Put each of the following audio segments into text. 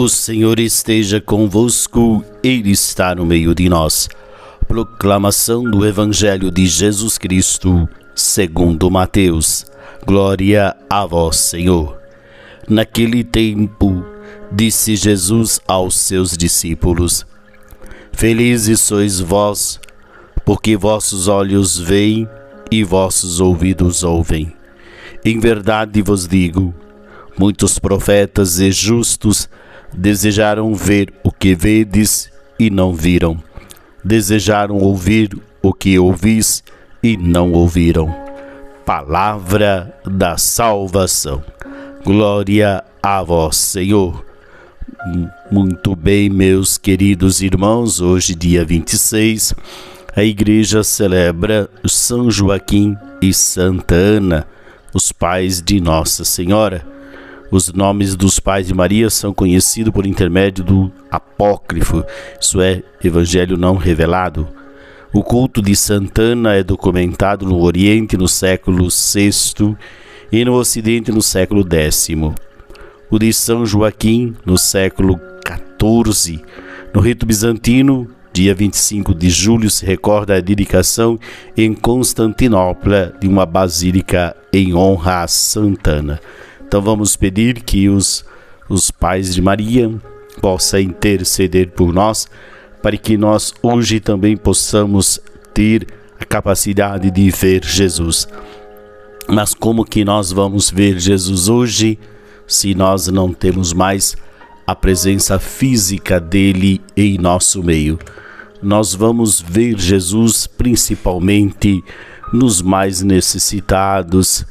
O Senhor esteja convosco, Ele está no meio de nós. Proclamação do Evangelho de Jesus Cristo, segundo Mateus. Glória a vós, Senhor. Naquele tempo, disse Jesus aos seus discípulos: Felizes sois vós, porque vossos olhos veem e vossos ouvidos ouvem. Em verdade vos digo, muitos profetas e justos Desejaram ver o que vedes e não viram. Desejaram ouvir o que ouvis e não ouviram. Palavra da salvação. Glória a vós, Senhor. Muito bem, meus queridos irmãos, hoje, dia 26, a igreja celebra São Joaquim e Santa Ana, os pais de Nossa Senhora. Os nomes dos pais de Maria são conhecidos por intermédio do apócrifo, isso é, evangelho não revelado. O culto de Santana é documentado no Oriente no século VI e no Ocidente no século X. O de São Joaquim no século XIV. No rito bizantino, dia 25 de julho, se recorda a dedicação em Constantinopla de uma basílica em honra a Santana. Então vamos pedir que os, os pais de Maria possam interceder por nós, para que nós hoje também possamos ter a capacidade de ver Jesus. Mas como que nós vamos ver Jesus hoje se nós não temos mais a presença física dele em nosso meio? Nós vamos ver Jesus principalmente nos mais necessitados,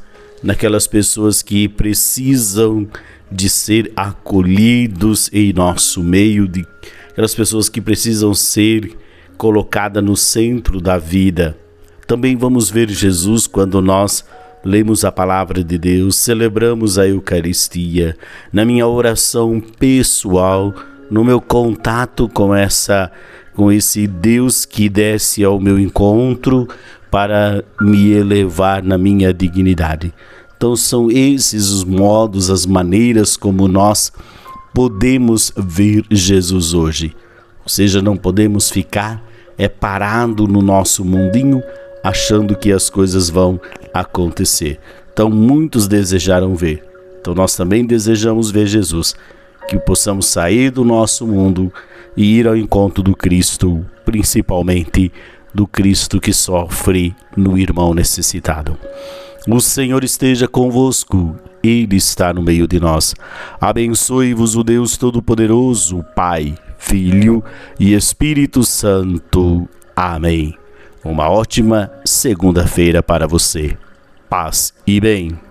naquelas pessoas que precisam de ser acolhidos em nosso meio, de aquelas pessoas que precisam ser colocadas no centro da vida. Também vamos ver Jesus quando nós lemos a palavra de Deus, celebramos a Eucaristia, na minha oração pessoal, no meu contato com essa com esse Deus que desce ao meu encontro para me elevar na minha dignidade. Então são esses os modos, as maneiras como nós podemos ver Jesus hoje. Ou seja, não podemos ficar é parado no nosso mundinho achando que as coisas vão acontecer. Então muitos desejaram ver. Então nós também desejamos ver Jesus, que possamos sair do nosso mundo e ir ao encontro do Cristo, principalmente do Cristo que sofre no irmão necessitado. O Senhor esteja convosco, Ele está no meio de nós. Abençoe-vos o Deus Todo-Poderoso, Pai, Filho e Espírito Santo. Amém. Uma ótima segunda-feira para você. Paz e bem.